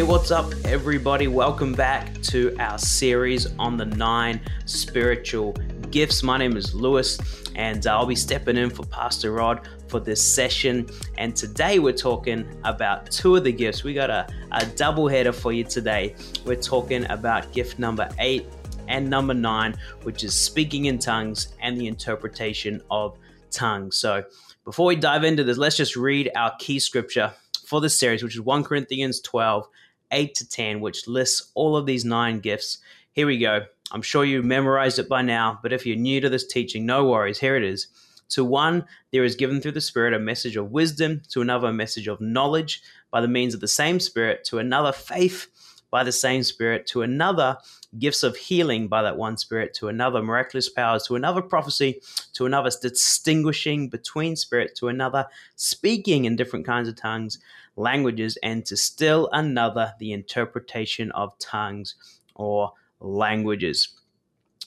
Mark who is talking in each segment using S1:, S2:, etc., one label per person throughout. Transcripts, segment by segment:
S1: Hey, what's up, everybody? Welcome back to our series on the nine spiritual gifts. My name is Lewis, and uh, I'll be stepping in for Pastor Rod for this session. And today we're talking about two of the gifts. We got a, a double header for you today. We're talking about gift number eight and number nine, which is speaking in tongues and the interpretation of tongues. So, before we dive into this, let's just read our key scripture for this series, which is 1 Corinthians 12, 8 to 10, which lists all of these nine gifts. Here we go. I'm sure you memorized it by now, but if you're new to this teaching, no worries. Here it is. To one, there is given through the Spirit a message of wisdom, to another, a message of knowledge by the means of the same Spirit, to another, faith by the same Spirit, to another, gifts of healing by that one Spirit, to another, miraculous powers, to another, prophecy, to another, distinguishing between Spirit, to another, speaking in different kinds of tongues, languages, and to still another, the interpretation of tongues or languages.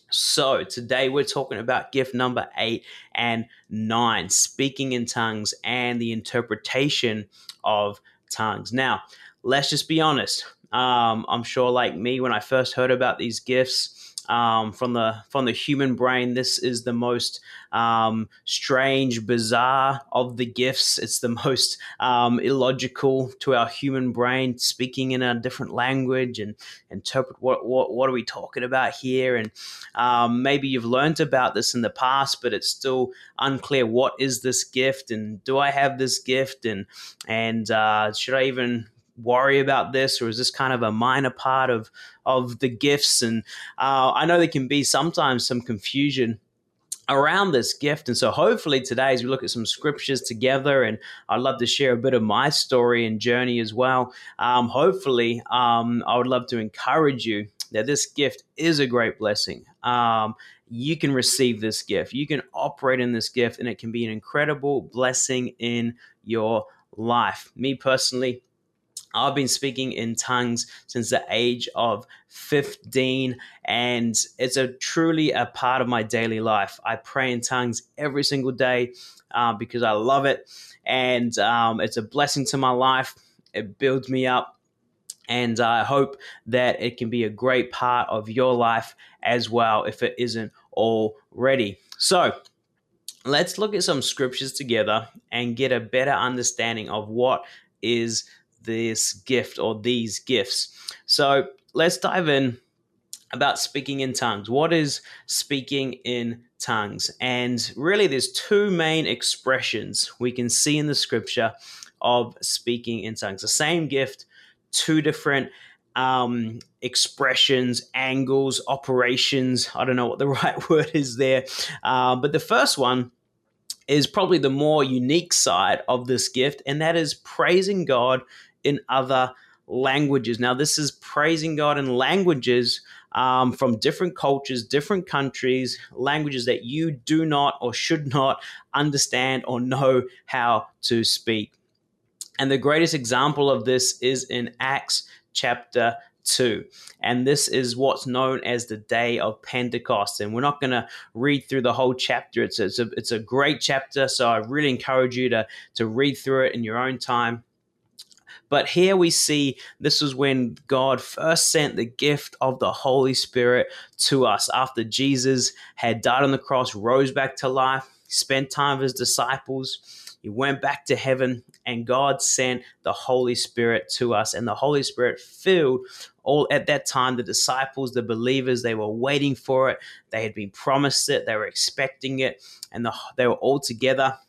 S1: So, today we're talking about gift number eight and nine speaking in tongues and the interpretation of tongues. Now, let's just be honest. Um, I'm sure, like me, when I first heard about these gifts, um, from the from the human brain. This is the most um, strange, bizarre of the gifts. It's the most um, illogical to our human brain, speaking in a different language and interpret what what, what are we talking about here. And um, maybe you've learned about this in the past, but it's still unclear what is this gift and do I have this gift and and uh, should I even worry about this or is this kind of a minor part of of the gifts? And uh, i know there can be sometimes some confusion around this gift. And so hopefully today as we look at some scriptures together and i'd love to share a bit of my story and journey as well um, hopefully um, i would love to encourage you that this gift is a great blessing. Um, you can receive this gift. You can operate in this gift and it can be an incredible blessing in your life. Me personally I've been speaking in tongues since the age of 15, and it's a truly a part of my daily life. I pray in tongues every single day uh, because I love it, and um, it's a blessing to my life. It builds me up, and I hope that it can be a great part of your life as well if it isn't already. So, let's look at some scriptures together and get a better understanding of what is this gift or these gifts. So let's dive in about speaking in tongues. What is speaking in tongues? And really, there's two main expressions we can see in the scripture of speaking in tongues. The same gift, two different um, expressions, angles, operations. I don't know what the right word is there. Uh, but the first one is probably the more unique side of this gift, and that is praising God in other languages. Now, this is praising God in languages um, from different cultures, different countries, languages that you do not or should not understand or know how to speak. And the greatest example of this is in Acts chapter 2. And this is what's known as the day of Pentecost. And we're not going to read through the whole chapter. It's a, it's, a, it's a great chapter. So I really encourage you to, to read through it in your own time. But here we see this was when God first sent the gift of the Holy Spirit to us after Jesus had died on the cross, rose back to life, spent time with his disciples. He went back to heaven, and God sent the Holy Spirit to us. And the Holy Spirit filled all at that time the disciples, the believers. They were waiting for it. They had been promised it. They were expecting it, and the, they were all together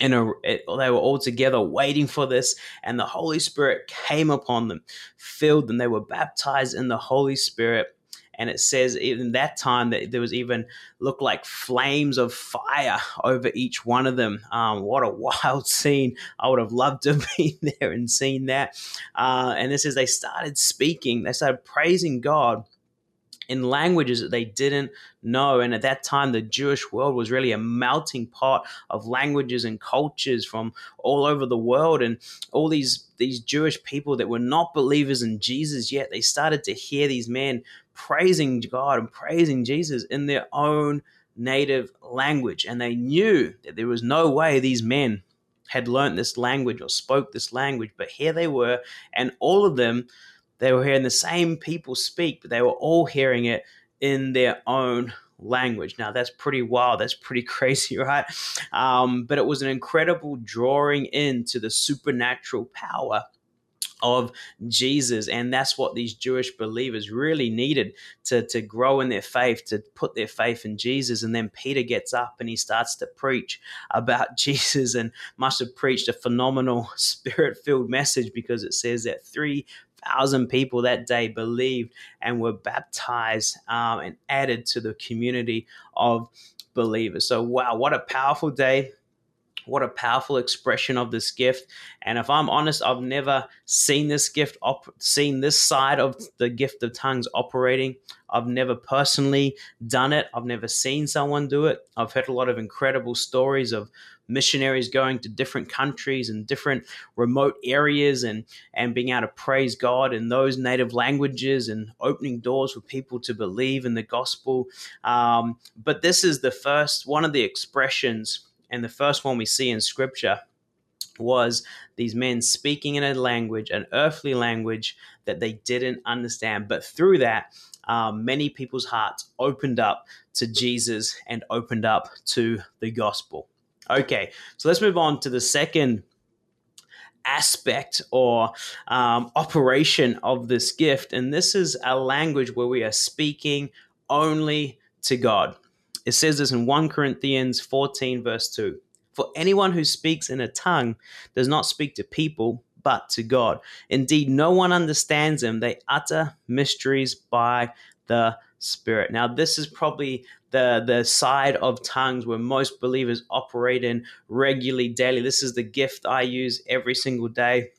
S1: and they were all together waiting for this and the holy spirit came upon them filled them. They were baptized in the holy spirit and it says in that time that there was even looked like flames of fire over each one of them. Um, what a wild scene. I would have loved to have been there and seen that. Uh, and this is they started speaking. They started praising god in languages that they didn't know. And at that time, the Jewish world was really a melting pot of languages and cultures from all over the world. And all these, these Jewish people that were not believers in Jesus yet, they started to hear these men praising God and praising Jesus in their own native language. And they knew that there was no way these men had learned this language or spoke this language, but here they were, and all of them, they were hearing the same people speak, but they were all hearing it in their own language. Now, that's pretty wild. That's pretty crazy, right? Um, but it was an incredible drawing into the supernatural power of Jesus. And that's what these Jewish believers really needed to, to grow in their faith, to put their faith in Jesus. And then Peter gets up and he starts to preach about Jesus and must have preached a phenomenal spirit filled message because it says that three thousand people that day believed and were baptized um, and added to the community of believers. So, wow, what a powerful day! What a powerful expression of this gift. And if I'm honest, I've never seen this gift, op- seen this side of the gift of tongues operating. I've never personally done it. I've never seen someone do it. I've heard a lot of incredible stories of missionaries going to different countries and different remote areas and and being able to praise God in those native languages and opening doors for people to believe in the gospel. Um, but this is the first one of the expressions and the first one we see in scripture was these men speaking in a language, an earthly language that they didn't understand. But through that, um, many people's hearts opened up to Jesus and opened up to the gospel. Okay, so let's move on to the second aspect or um, operation of this gift. And this is a language where we are speaking only to God. It says this in 1 Corinthians 14, verse 2. For anyone who speaks in a tongue does not speak to people, but to God. Indeed, no one understands them. They utter mysteries by the Spirit. Now, this is probably the, the side of tongues where most believers operate in regularly, daily. This is the gift I use every single day.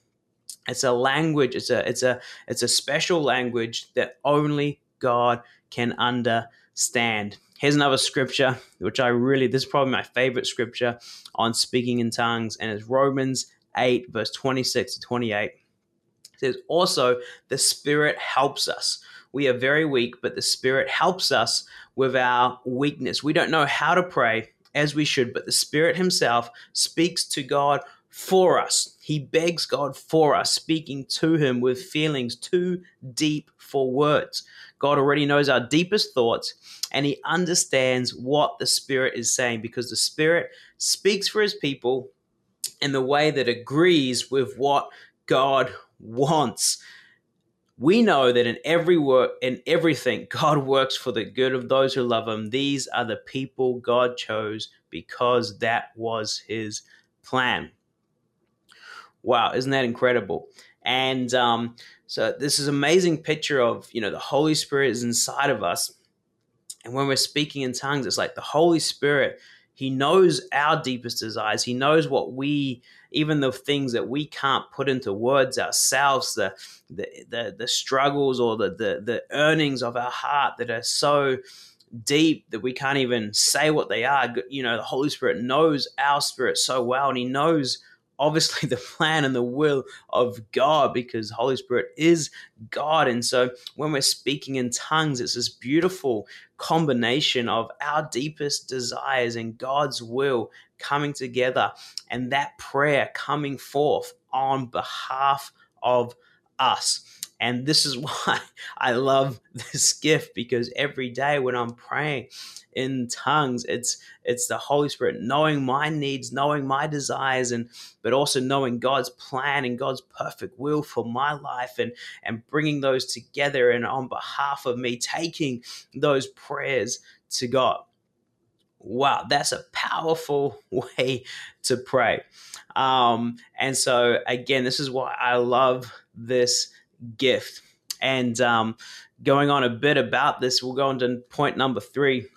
S1: It's a language, it's a it's a it's a special language that only God can understand. Here's another scripture, which I really, this is probably my favorite scripture on speaking in tongues, and it's Romans 8, verse 26 to 28. It says, Also, the Spirit helps us. We are very weak, but the Spirit helps us with our weakness. We don't know how to pray as we should, but the Spirit Himself speaks to God for us. He begs God for us, speaking to Him with feelings too deep for words. God already knows our deepest thoughts and He understands what the Spirit is saying because the Spirit speaks for His people in the way that agrees with what God wants. We know that in every work, in everything, God works for the good of those who love Him. These are the people God chose because that was His plan. Wow, isn't that incredible? And um, so this is amazing picture of you know the Holy Spirit is inside of us, and when we're speaking in tongues, it's like the Holy Spirit. He knows our deepest desires. He knows what we, even the things that we can't put into words ourselves, the the the, the struggles or the, the the earnings of our heart that are so deep that we can't even say what they are. You know, the Holy Spirit knows our spirit so well, and He knows obviously the plan and the will of God because Holy Spirit is God. And so when we're speaking in tongues, it's this beautiful combination of our deepest desires and God's will coming together and that prayer coming forth on behalf of us. And this is why I love this gift because every day when I'm praying in tongues, it's it's the Holy Spirit knowing my needs, knowing my desires, and but also knowing God's plan and God's perfect will for my life, and and bringing those together and on behalf of me, taking those prayers to God. Wow, that's a powerful way to pray. Um, and so again, this is why I love this gift. And um, going on a bit about this, we'll go on to point number three,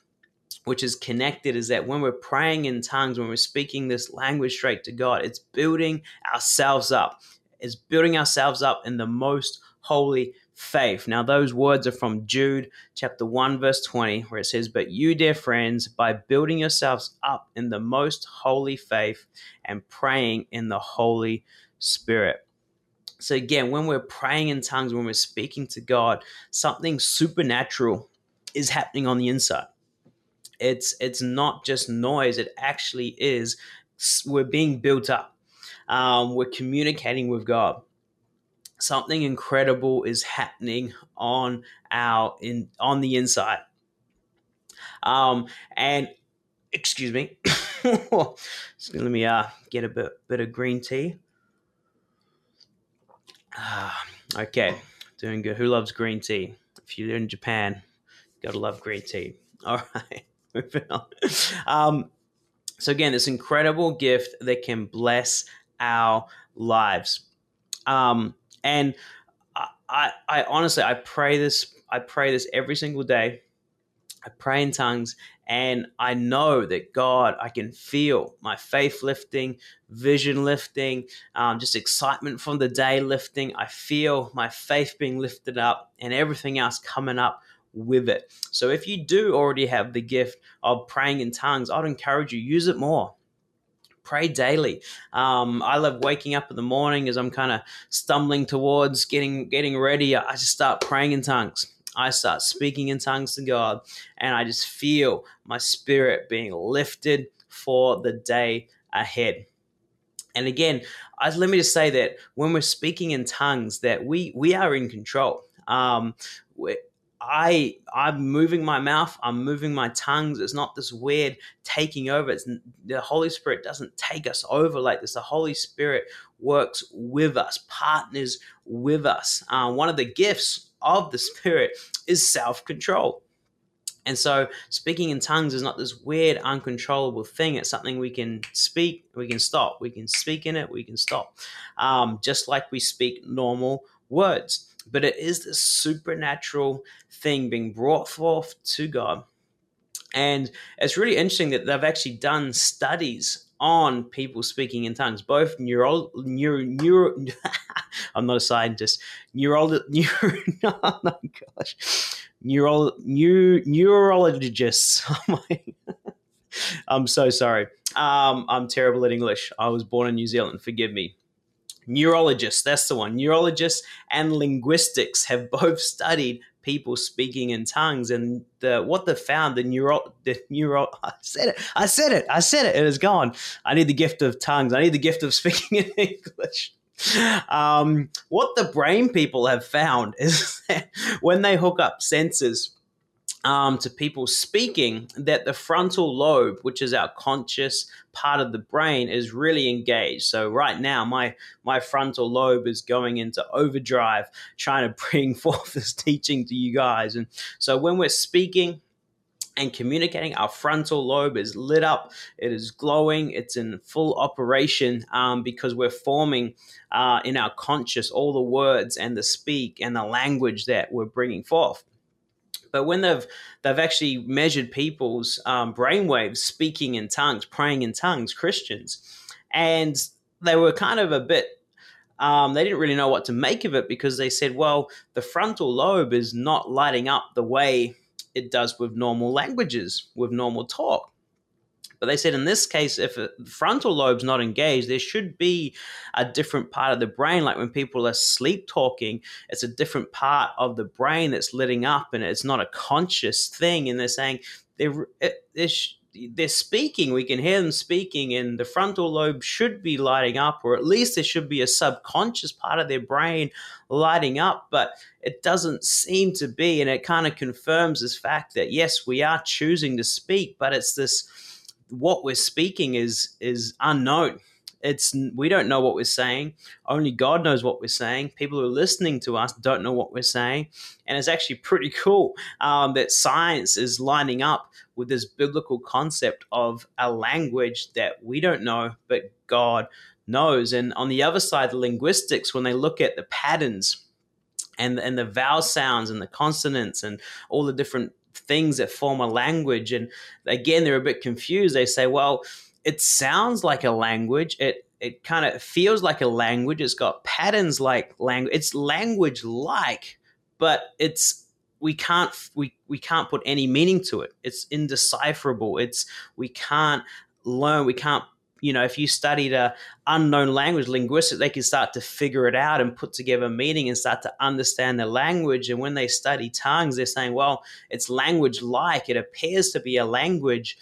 S1: which is connected, is that when we're praying in tongues, when we're speaking this language straight to God, it's building ourselves up. It's building ourselves up in the most holy faith. Now, those words are from Jude chapter 1, verse 20, where it says, But you, dear friends, by building yourselves up in the most holy faith and praying in the Holy Spirit. So, again, when we're praying in tongues, when we're speaking to God, something supernatural is happening on the inside. It's, it's not just noise, it actually is. We're being built up. um, we're communicating with God. Something incredible is happening on our in on the inside. Um, and excuse me, let me uh, get a bit bit of green tea. Uh, okay, doing good. Who loves green tea? If you're in Japan, you gotta love green tea. All right, moving on. Um, so again, this incredible gift that can bless our lives. Um, and I, I, I honestly, I pray this. I pray this every single day. I pray in tongues, and I know that God, I can feel my faith lifting, vision lifting, um, just excitement from the day lifting. I feel my faith being lifted up, and everything else coming up with it. So if you do already have the gift of praying in tongues, I'd encourage you use it more. Pray daily. Um, I love waking up in the morning as I'm kind of stumbling towards getting getting ready. I just start praying in tongues. I start speaking in tongues to God, and I just feel my spirit being lifted for the day ahead. And again, I, let me just say that when we're speaking in tongues, that we we are in control. Um, I I'm moving my mouth, I'm moving my tongues. It's not this weird taking over. It's the Holy Spirit doesn't take us over like this. The Holy Spirit works with us, partners with us. Uh, one of the gifts of the Spirit is self control. And so, speaking in tongues is not this weird, uncontrollable thing. It's something we can speak, we can stop. We can speak in it, we can stop. Um, just like we speak normal words but it is this supernatural thing being brought forth to God. And it's really interesting that they've actually done studies on people speaking in tongues, both neuro, neuro, neuro I'm not a scientist, neuro, neuro oh my gosh, neuro, neuro, neurologists. Oh I'm so sorry. Um, I'm terrible at English. I was born in New Zealand. Forgive me neurologists, that's the one, neurologists and linguistics have both studied people speaking in tongues and the what they found the neuro the neuro I said it I said it I said it it is gone. I need the gift of tongues. I need the gift of speaking in English. Um, what the brain people have found is that when they hook up sensors um, to people speaking that the frontal lobe, which is our conscious part of the brain, is really engaged. So right now, my my frontal lobe is going into overdrive, trying to bring forth this teaching to you guys. And so when we're speaking and communicating, our frontal lobe is lit up, it is glowing, it's in full operation um, because we're forming uh, in our conscious all the words and the speak and the language that we're bringing forth. But when they've they've actually measured people's um, brainwaves speaking in tongues, praying in tongues, Christians, and they were kind of a bit. Um, they didn't really know what to make of it because they said, well, the frontal lobe is not lighting up the way it does with normal languages, with normal talk. But they said in this case, if the frontal lobe's not engaged, there should be a different part of the brain. Like when people are sleep talking, it's a different part of the brain that's lighting up, and it's not a conscious thing. And they're saying they're, they're speaking, we can hear them speaking, and the frontal lobe should be lighting up, or at least there should be a subconscious part of their brain lighting up, but it doesn't seem to be. And it kind of confirms this fact that yes, we are choosing to speak, but it's this what we're speaking is is unknown. It's we don't know what we're saying. Only god knows what we're saying. People who are listening to us don't know what we're saying. And it's actually pretty cool um, that science is lining up with this biblical concept of a language that we don't know but god knows. And on the other side the linguistics when they look at the patterns and, and the vowel sounds and the consonants and all the different things that form a language. And again, they're a bit confused. They say, well, it sounds like a language. It it kind of feels like a language. It's got patterns like language. It's language like, but it's we can't we we can't put any meaning to it. It's indecipherable. It's we can't learn. We can't you know, if you studied a unknown language, linguistics, they can start to figure it out and put together meaning and start to understand the language. And when they study tongues, they're saying, well, it's language like, it appears to be a language,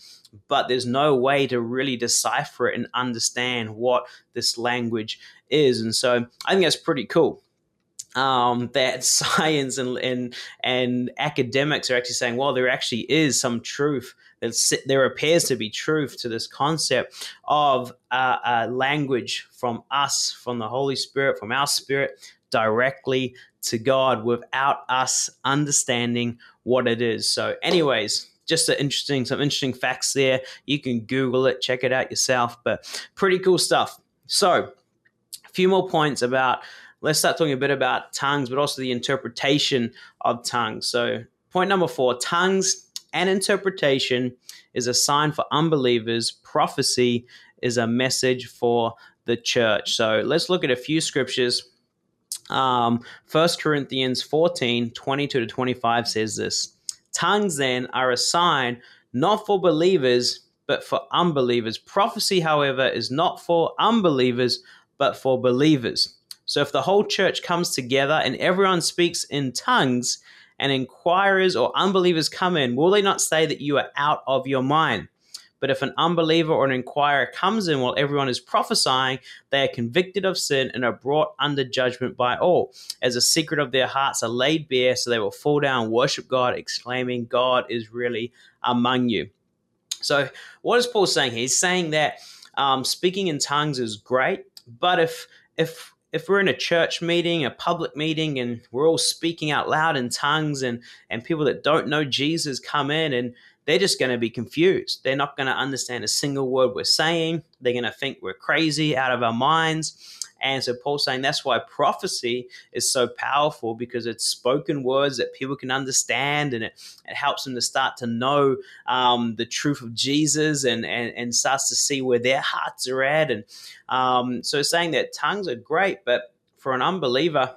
S1: but there's no way to really decipher it and understand what this language is. And so I think that's pretty cool. Um, that science and, and and academics are actually saying, well, there actually is some truth. There appears to be truth to this concept of uh, uh, language from us, from the Holy Spirit, from our spirit directly to God without us understanding what it is. So, anyways, just interesting, some interesting facts there. You can Google it, check it out yourself, but pretty cool stuff. So, a few more points about. Let's start talking a bit about tongues, but also the interpretation of tongues. So, point number four: tongues and interpretation is a sign for unbelievers. Prophecy is a message for the church. So, let's look at a few scriptures um, 1 Corinthians 14 22 to 25 says this Tongues then are a sign not for believers, but for unbelievers. Prophecy, however, is not for unbelievers, but for believers. So if the whole church comes together and everyone speaks in tongues, and inquirers or unbelievers come in, will they not say that you are out of your mind? But if an unbeliever or an inquirer comes in while everyone is prophesying, they are convicted of sin and are brought under judgment by all, as the secret of their hearts are laid bare, so they will fall down and worship God, exclaiming, God is really among you. So, what is Paul saying? He's saying that um, speaking in tongues is great, but if if if we're in a church meeting, a public meeting, and we're all speaking out loud in tongues, and and people that don't know Jesus come in and they're just going to be confused. They're not going to understand a single word we're saying. They're going to think we're crazy out of our minds. And so Paul's saying that's why prophecy is so powerful because it's spoken words that people can understand and it, it helps them to start to know um, the truth of Jesus and, and, and starts to see where their hearts are at. And um, so saying that tongues are great, but for an unbeliever,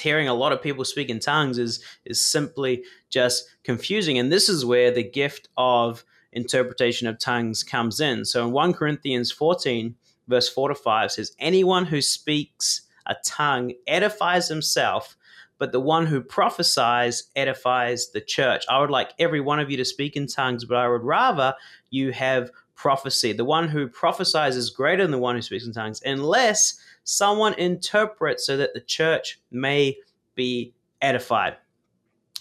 S1: hearing a lot of people speak in tongues is is simply just confusing and this is where the gift of interpretation of tongues comes in so in 1 corinthians 14 verse 4 to 5 says anyone who speaks a tongue edifies himself but the one who prophesies edifies the church i would like every one of you to speak in tongues but i would rather you have prophecy the one who prophesies is greater than the one who speaks in tongues unless someone interprets so that the church may be edified.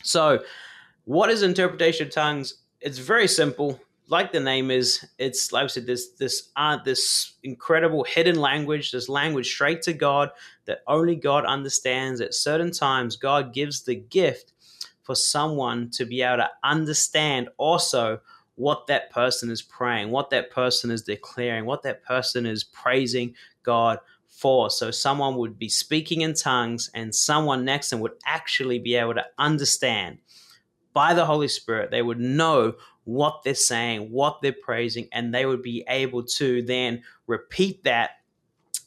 S1: So, what is interpretation of tongues? It's very simple. Like the name is, it's like I said, this this uh, this incredible hidden language, this language straight to God that only God understands. At certain times, God gives the gift for someone to be able to understand also what that person is praying, what that person is declaring, what that person is praising God for. So someone would be speaking in tongues, and someone next to them would actually be able to understand by the Holy Spirit. They would know what they're saying, what they're praising, and they would be able to then repeat that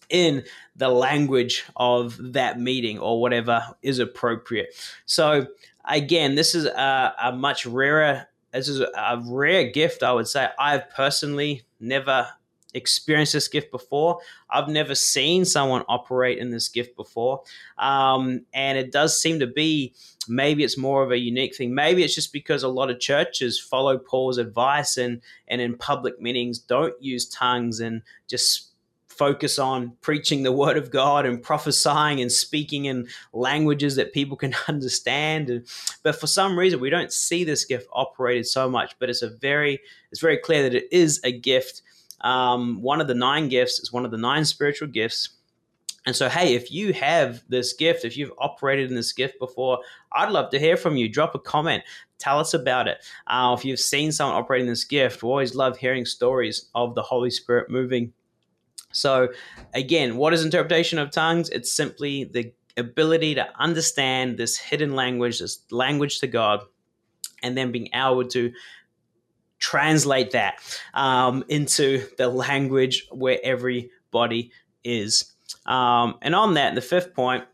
S1: in the language of that meeting or whatever is appropriate. So again, this is a, a much rarer. This is a rare gift, I would say. I've personally never experienced this gift before. I've never seen someone operate in this gift before. Um, and it does seem to be maybe it's more of a unique thing. Maybe it's just because a lot of churches follow Paul's advice and, and in public meetings don't use tongues and just focus on preaching the word of God and prophesying and speaking in languages that people can understand. And, but for some reason, we don't see this gift operated so much. But it's a very, it's very clear that it is a gift um, one of the nine gifts is one of the nine spiritual gifts. And so, hey, if you have this gift, if you've operated in this gift before, I'd love to hear from you. Drop a comment, tell us about it. Uh, if you've seen someone operating this gift, we always love hearing stories of the Holy Spirit moving. So, again, what is interpretation of tongues? It's simply the ability to understand this hidden language, this language to God, and then being able to translate that um, into the language where everybody is. Um, and on that, the fifth point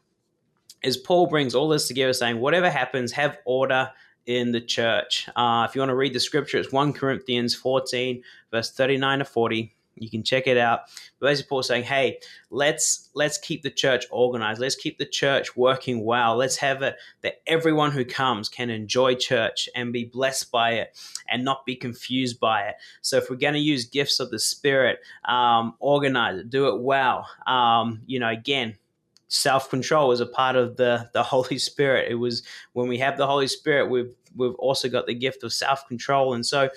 S1: is Paul brings all this together, saying, whatever happens, have order in the church. Uh, if you want to read the scripture, it's 1 Corinthians 14, verse 39 to 40. You can check it out. But basically, Paul's saying, "Hey, let's let's keep the church organized. Let's keep the church working well. Let's have it that everyone who comes can enjoy church and be blessed by it, and not be confused by it. So, if we're going to use gifts of the Spirit, um, organize it, do it well. Um, you know, again." Self control is a part of the the Holy Spirit. It was when we have the Holy Spirit, we've we've also got the gift of self control, and so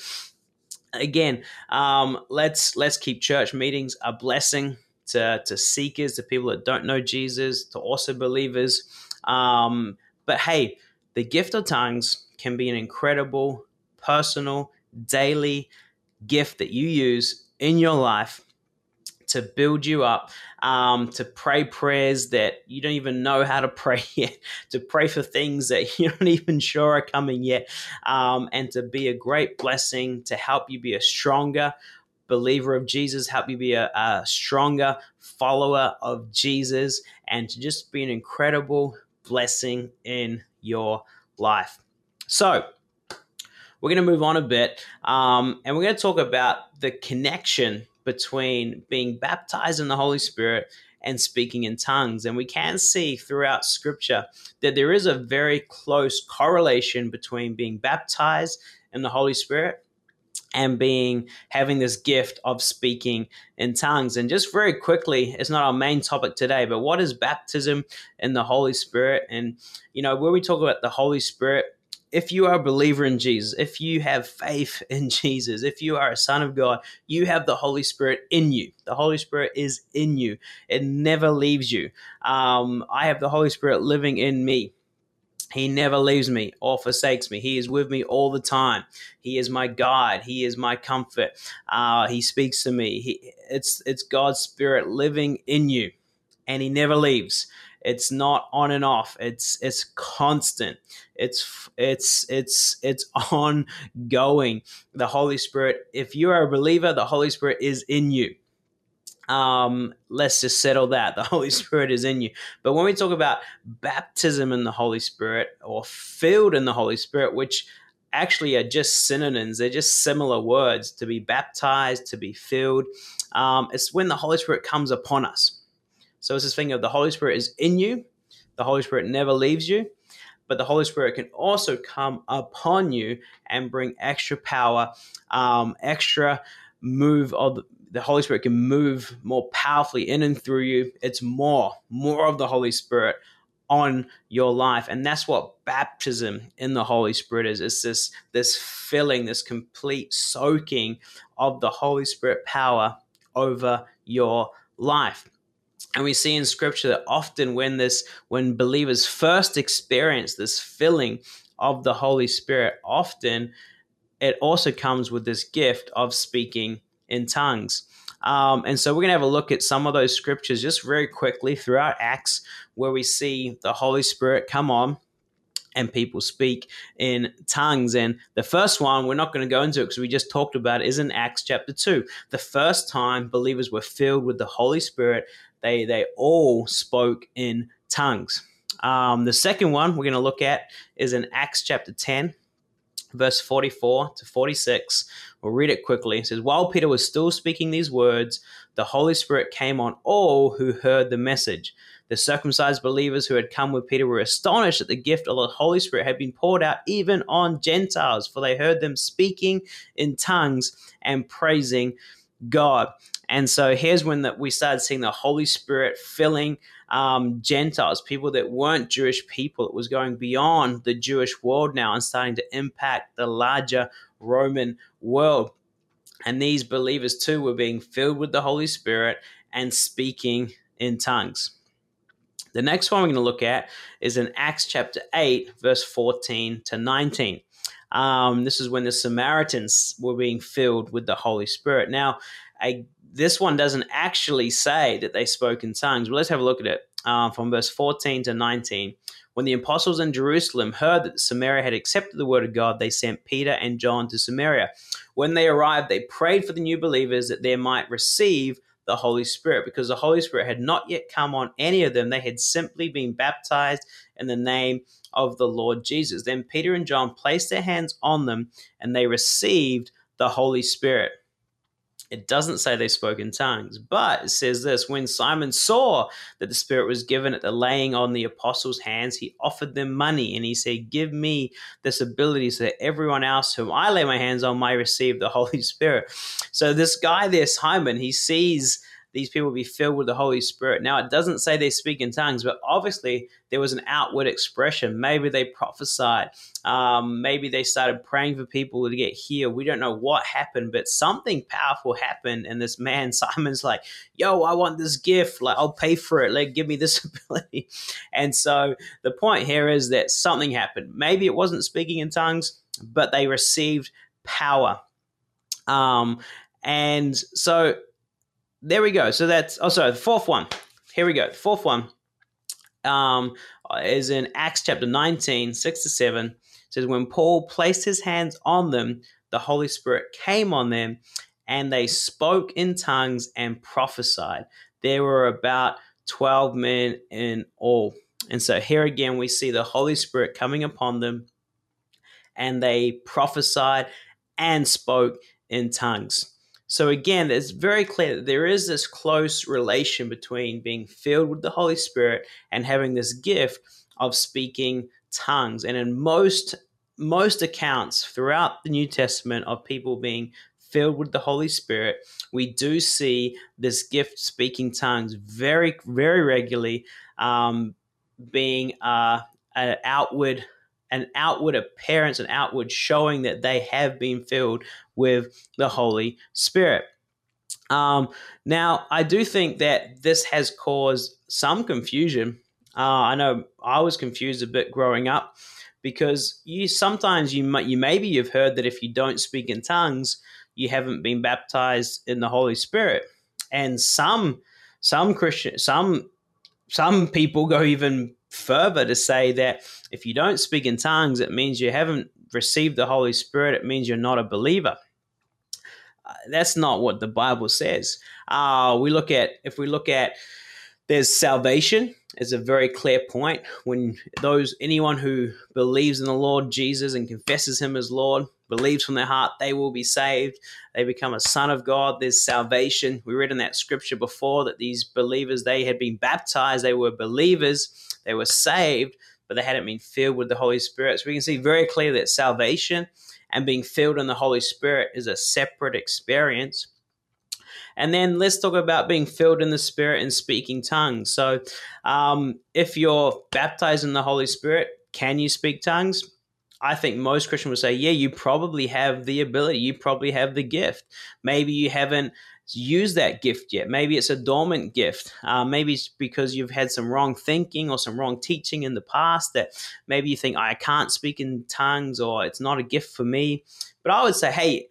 S1: again, um, let's let's keep church meetings a blessing to to seekers, to people that don't know Jesus, to also believers. Um, but hey, the gift of tongues can be an incredible, personal, daily gift that you use in your life to build you up, um, to pray prayers that you don't even know how to pray yet, to pray for things that you're not even sure are coming yet, um, and to be a great blessing to help you be a stronger believer of Jesus, help you be a, a stronger follower of Jesus, and to just be an incredible blessing in your life. So, we're going to move on a bit um, and we're going to talk about the connection between being baptized in the Holy Spirit and speaking in tongues. And we can see throughout scripture that there is a very close correlation between being baptized in the Holy Spirit and being having this gift of speaking in tongues. And just very quickly, it's not our main topic today, but what is baptism in the Holy Spirit? And you know, when we talk about the Holy Spirit, if you are a believer in Jesus, if you have faith in Jesus, if you are a son of God, you have the Holy Spirit in you. The Holy Spirit is in you, it never leaves you. Um, I have the Holy Spirit living in me. He never leaves me or forsakes me. He is with me all the time. He is my guide. He is my comfort. Uh, he speaks to me. He, it's it's God's Spirit living in you, and He never leaves. It's not on and off. It's it's constant. It's it's it's it's ongoing. The Holy Spirit. If you are a believer, the Holy Spirit is in you. Um, let's just settle that. The Holy Spirit is in you. But when we talk about baptism in the Holy Spirit or filled in the Holy Spirit, which actually are just synonyms. They're just similar words to be baptized, to be filled. Um, it's when the Holy Spirit comes upon us. So it's this thing of the Holy Spirit is in you, the Holy Spirit never leaves you, but the Holy Spirit can also come upon you and bring extra power, um, extra move of the, the Holy Spirit can move more powerfully in and through you. It's more, more of the Holy Spirit on your life. And that's what baptism in the holy spirit is. It's this this filling this complete soaking of the holy spirit power over your life and we see in scripture that often when this when believers first experience this filling of the holy spirit often it also comes with this gift of speaking in tongues um, and so we're going to have a look at some of those scriptures just very quickly throughout acts where we see the holy spirit come on and people speak in tongues. And the first one, we're not going to go into because we just talked about it, is in Acts chapter 2. The first time believers were filled with the Holy Spirit, they they all spoke in tongues. Um, the second one we're going to look at is in Acts chapter 10, verse 44 to 46. We'll read it quickly. It says, While Peter was still speaking these words, the Holy Spirit came on all who heard the message. The circumcised believers who had come with Peter were astonished that the gift of the Holy Spirit had been poured out even on Gentiles, for they heard them speaking in tongues and praising God. And so here's when that we started seeing the Holy Spirit filling um, Gentiles, people that weren't Jewish people. It was going beyond the Jewish world now and starting to impact the larger Roman world. And these believers too were being filled with the Holy Spirit and speaking in tongues. The next one we're going to look at is in Acts chapter 8, verse 14 to 19. Um, this is when the Samaritans were being filled with the Holy Spirit. Now, I, this one doesn't actually say that they spoke in tongues, but let's have a look at it uh, from verse 14 to 19. When the apostles in Jerusalem heard that Samaria had accepted the word of God, they sent Peter and John to Samaria. When they arrived, they prayed for the new believers that they might receive the Holy Spirit because the Holy Spirit had not yet come on any of them. They had simply been baptized in the name of the Lord Jesus. Then Peter and John placed their hands on them and they received the Holy Spirit. It doesn't say they spoke in tongues, but it says this when Simon saw that the Spirit was given at the laying on the apostles' hands, he offered them money and he said, Give me this ability so that everyone else whom I lay my hands on might receive the Holy Spirit. So, this guy there, Simon, he sees these people be filled with the Holy Spirit. Now, it doesn't say they speak in tongues, but obviously there was an outward expression. Maybe they prophesied. Um, maybe they started praying for people to get healed. We don't know what happened, but something powerful happened. And this man, Simon's like, yo, I want this gift. Like, I'll pay for it. Like, give me this ability. And so the point here is that something happened. Maybe it wasn't speaking in tongues, but they received power. Um, and so there we go. So that's oh sorry, the fourth one. Here we go. The fourth one um, is in Acts chapter 19, 6 to 7. It says, When Paul placed his hands on them, the Holy Spirit came on them, and they spoke in tongues and prophesied. There were about 12 men in all. And so here again, we see the Holy Spirit coming upon them, and they prophesied and spoke in tongues. So again, it's very clear that there is this close relation between being filled with the Holy Spirit and having this gift of speaking tongues. And in most most accounts throughout the New Testament of people being filled with the Holy Spirit, we do see this gift speaking tongues very, very regularly um, being uh, an outward an outward appearance, an outward showing that they have been filled with the Holy Spirit. Um, now, I do think that this has caused some confusion. Uh, I know I was confused a bit growing up because you sometimes you might you maybe you've heard that if you don't speak in tongues, you haven't been baptized in the Holy Spirit, and some some Christian some some people go even further to say that if you don't speak in tongues, it means you haven't received the Holy Spirit. It means you're not a believer. Uh, that's not what the Bible says. Uh, we look at if we look at there's salvation is a very clear point when those anyone who believes in the Lord Jesus and confesses him as Lord believes from their heart they will be saved they become a son of god there's salvation we read in that scripture before that these believers they had been baptized they were believers they were saved but they hadn't been filled with the holy spirit so we can see very clearly that salvation and being filled in the holy spirit is a separate experience and then let's talk about being filled in the Spirit and speaking tongues. So, um, if you're baptized in the Holy Spirit, can you speak tongues? I think most Christians would say, yeah, you probably have the ability, you probably have the gift. Maybe you haven't used that gift yet. Maybe it's a dormant gift. Uh, maybe it's because you've had some wrong thinking or some wrong teaching in the past that maybe you think, I can't speak in tongues or it's not a gift for me. But I would say, hey,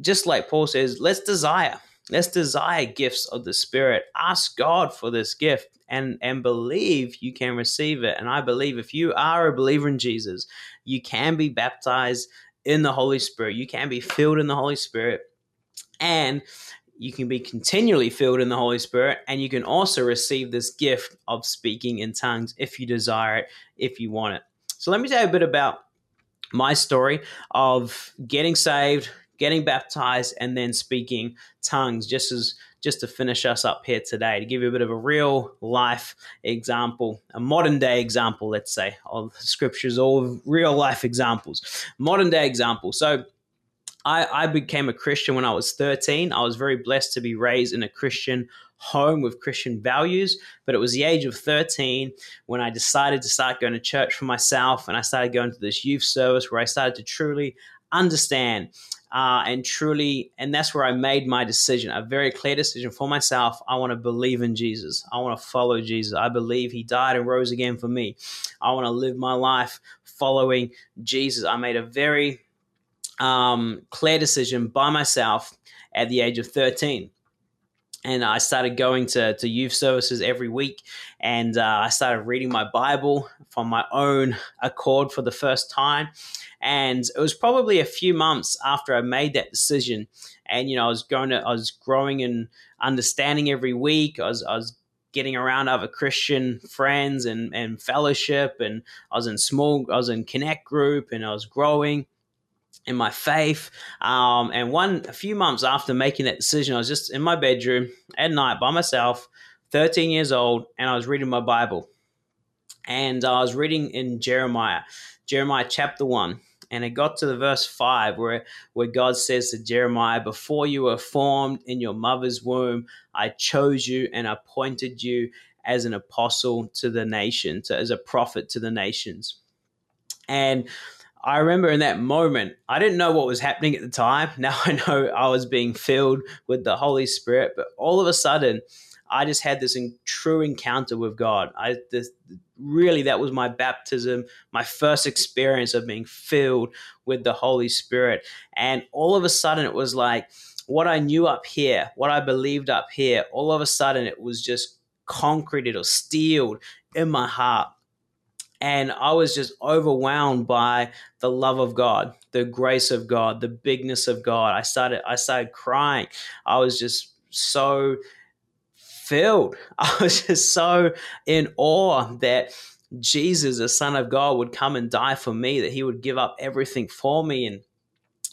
S1: just like Paul says, let's desire. Let's desire gifts of the Spirit. Ask God for this gift and and believe you can receive it. And I believe if you are a believer in Jesus, you can be baptized in the Holy Spirit. You can be filled in the Holy Spirit. And you can be continually filled in the Holy Spirit, and you can also receive this gift of speaking in tongues if you desire it, if you want it. So, let me tell you a bit about my story of getting saved, getting baptized, and then speaking tongues, just as just to finish us up here today, to give you a bit of a real life example, a modern day example, let's say, of scriptures, all real life examples, modern day example. So I, I became a Christian when I was 13. I was very blessed to be raised in a Christian home with Christian values. But it was the age of 13 when I decided to start going to church for myself and I started going to this youth service where I started to truly understand uh, and truly, and that's where I made my decision, a very clear decision for myself. I want to believe in Jesus. I want to follow Jesus. I believe He died and rose again for me. I want to live my life following Jesus. I made a very um, clear decision by myself at the age of 13 and I started going to, to youth services every week, and uh, I started reading my Bible from my own accord for the first time. And it was probably a few months after I made that decision, and you know I was going to I was growing and understanding every week. I was I was getting around other Christian friends and and fellowship, and I was in small I was in Connect group, and I was growing. In my faith. Um, and one, a few months after making that decision, I was just in my bedroom at night by myself, 13 years old, and I was reading my Bible. And I was reading in Jeremiah, Jeremiah chapter 1. And it got to the verse 5 where, where God says to Jeremiah, Before you were formed in your mother's womb, I chose you and appointed you as an apostle to the nations, as a prophet to the nations. And I remember in that moment, I didn't know what was happening at the time. Now I know I was being filled with the Holy Spirit, but all of a sudden, I just had this in, true encounter with God. I this, really that was my baptism, my first experience of being filled with the Holy Spirit, and all of a sudden it was like what I knew up here, what I believed up here. All of a sudden it was just concreted or steeled in my heart and I was just overwhelmed by the love of God, the grace of God, the bigness of God. I started I started crying. I was just so filled. I was just so in awe that Jesus, the Son of God, would come and die for me, that he would give up everything for me. And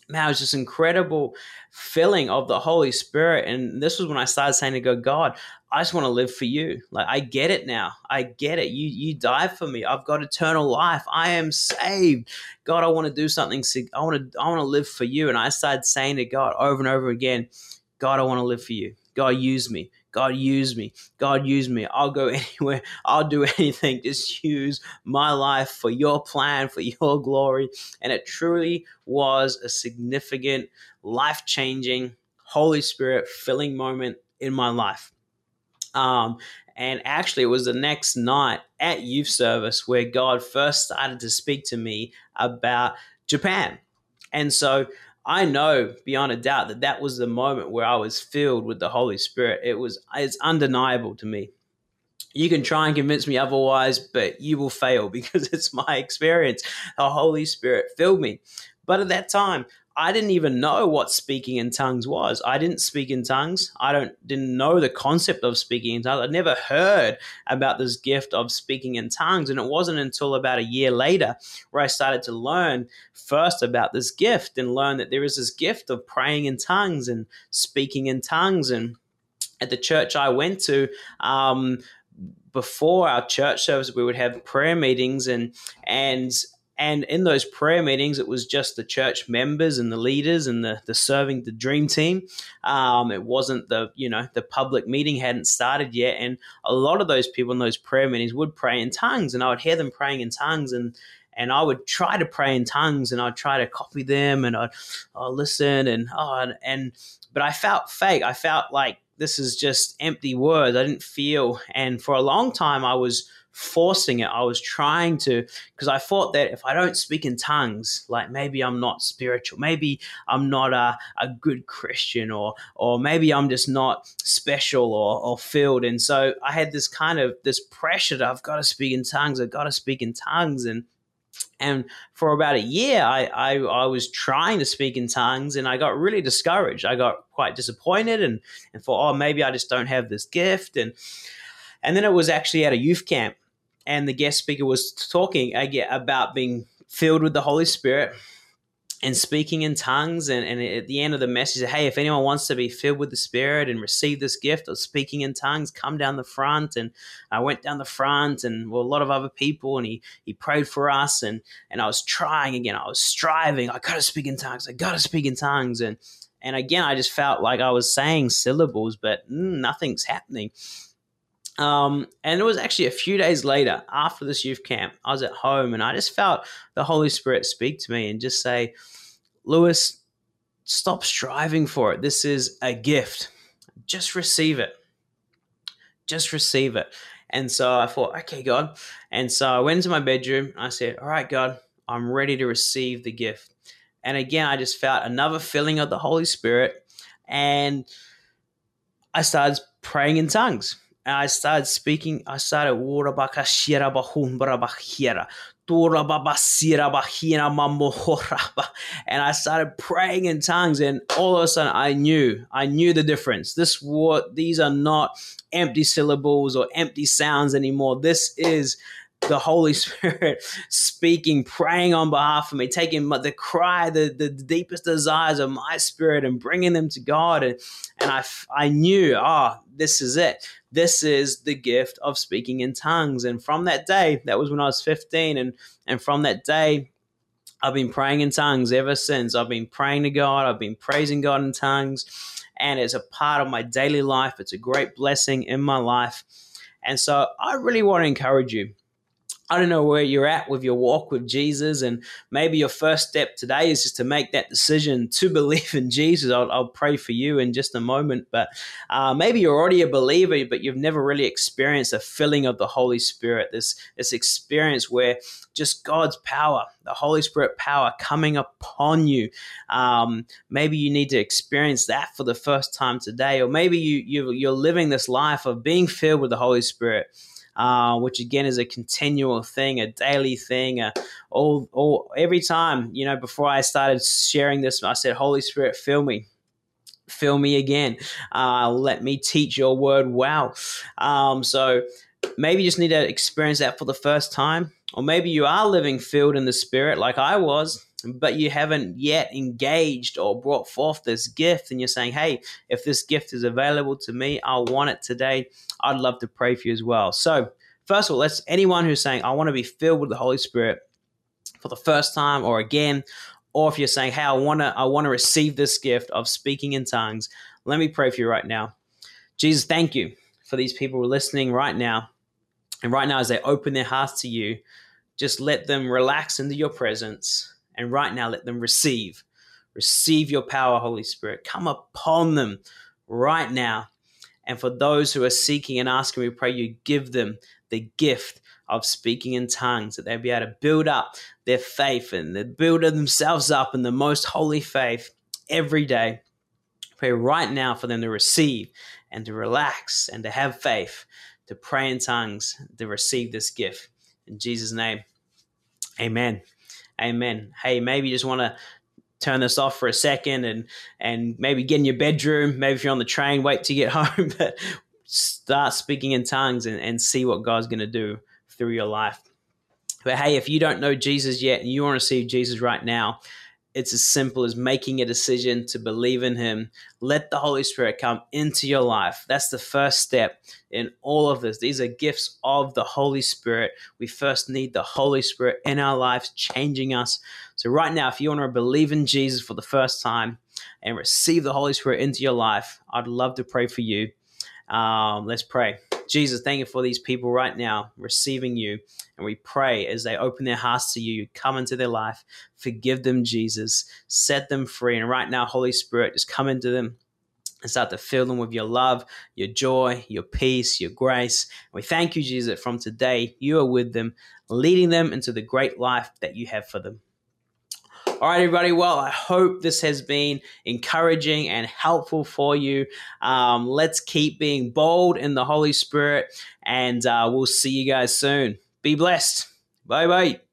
S1: man, it was just incredible filling of the Holy Spirit. And this was when I started saying to God, God, I just want to live for you. Like I get it now. I get it. You you died for me. I've got eternal life. I am saved. God, I want to do something. I want to I want to live for you. And I started saying to God over and over again, God, I want to live for you. God, use me. God, use me. God, use me. I'll go anywhere. I'll do anything. Just use my life for your plan, for your glory. And it truly was a significant, life changing, Holy Spirit filling moment in my life. Um, and actually, it was the next night at youth service where God first started to speak to me about Japan. And so I know beyond a doubt that that was the moment where I was filled with the Holy Spirit. It was it's undeniable to me. You can try and convince me otherwise, but you will fail because it's my experience. The Holy Spirit filled me. But at that time, I didn't even know what speaking in tongues was. I didn't speak in tongues. I don't didn't know the concept of speaking in tongues. I'd never heard about this gift of speaking in tongues, and it wasn't until about a year later where I started to learn first about this gift and learn that there is this gift of praying in tongues and speaking in tongues. And at the church I went to, um, before our church service, we would have prayer meetings and and and in those prayer meetings, it was just the church members and the leaders and the, the serving the dream team. Um, it wasn't the, you know, the public meeting hadn't started yet. And a lot of those people in those prayer meetings would pray in tongues and I would hear them praying in tongues and, and I would try to pray in tongues and I'd try to copy them and I'd, I'd listen and, oh, and, and, but I felt fake. I felt like this is just empty words. I didn't feel, and for a long time I was forcing it. I was trying to, because I thought that if I don't speak in tongues, like maybe I'm not spiritual, maybe I'm not a, a good Christian, or or maybe I'm just not special or, or filled. And so I had this kind of this pressure that I've got to speak in tongues. I've got to speak in tongues, and and for about a year, I, I, I, was trying to speak in tongues and I got really discouraged. I got quite disappointed and, and thought, oh, maybe I just don't have this gift. And, and then it was actually at a youth camp and the guest speaker was talking again about being filled with the Holy Spirit and speaking in tongues. And, and at the end of the message, hey, if anyone wants to be filled with the Spirit and receive this gift of speaking in tongues, come down the front. And I went down the front and well, a lot of other people, and he, he prayed for us. And, and I was trying again, I was striving. I got to speak in tongues. I got to speak in tongues. And, and again, I just felt like I was saying syllables, but mm, nothing's happening. Um, and it was actually a few days later after this youth camp, I was at home and I just felt the Holy Spirit speak to me and just say, Lewis, stop striving for it. This is a gift. Just receive it. Just receive it. And so I thought, okay, God. And so I went into my bedroom. I said, all right, God, I'm ready to receive the gift. And again, I just felt another filling of the Holy Spirit. And I started praying in tongues and I started speaking. I started and I started praying in tongues, and all of a sudden I knew, I knew the difference. This word, these are not empty syllables or empty sounds anymore. This is the Holy Spirit speaking, praying on behalf of me, taking the cry, the, the deepest desires of my spirit and bringing them to God. And, and I, I knew, ah, oh, this is it. This is the gift of speaking in tongues. And from that day, that was when I was 15. And, and from that day, I've been praying in tongues ever since. I've been praying to God. I've been praising God in tongues. And it's a part of my daily life. It's a great blessing in my life. And so I really want to encourage you I don't know where you're at with your walk with Jesus, and maybe your first step today is just to make that decision to believe in Jesus. I'll, I'll pray for you in just a moment, but uh, maybe you're already a believer, but you've never really experienced a filling of the Holy Spirit. This this experience where just God's power, the Holy Spirit power coming upon you. Um, maybe you need to experience that for the first time today, or maybe you, you you're living this life of being filled with the Holy Spirit uh, which again is a continual thing, a daily thing. Uh, all, all every time, you know, before I started sharing this, I said, "Holy Spirit, fill me." Fill me again. Uh, let me teach your word well. Um, so maybe you just need to experience that for the first time, or maybe you are living filled in the spirit like I was, but you haven't yet engaged or brought forth this gift, and you're saying, Hey, if this gift is available to me, I want it today. I'd love to pray for you as well. So, first of all, let's anyone who's saying, I want to be filled with the Holy Spirit for the first time or again, or if you're saying, Hey, I want to, I want to receive this gift of speaking in tongues, let me pray for you right now. Jesus, thank you for these people who are listening right now. And right now, as they open their hearts to you, just let them relax into your presence and right now, let them receive. Receive your power, Holy Spirit. Come upon them right now. And for those who are seeking and asking, we pray you give them the gift of speaking in tongues, that they'll be able to build up their faith and they build themselves up in the most holy faith every day. Pray right now for them to receive and to relax and to have faith, to pray in tongues, to receive this gift. In Jesus' name, amen. Amen. Hey, maybe you just want to turn this off for a second and and maybe get in your bedroom. Maybe if you're on the train, wait to get home, but start speaking in tongues and, and see what God's going to do through your life. But hey, if you don't know Jesus yet and you want to see Jesus right now, it's as simple as making a decision to believe in Him. Let the Holy Spirit come into your life. That's the first step in all of this. These are gifts of the Holy Spirit. We first need the Holy Spirit in our lives, changing us. So, right now, if you want to believe in Jesus for the first time and receive the Holy Spirit into your life, I'd love to pray for you. Um, let's pray. Jesus, thank you for these people right now receiving you. And we pray as they open their hearts to you, you come into their life, forgive them, Jesus, set them free. And right now, Holy Spirit, just come into them and start to fill them with your love, your joy, your peace, your grace. And we thank you, Jesus, from today you are with them, leading them into the great life that you have for them. All right, everybody. Well, I hope this has been encouraging and helpful for you. Um, let's keep being bold in the Holy Spirit, and uh, we'll see you guys soon. Be blessed. Bye bye.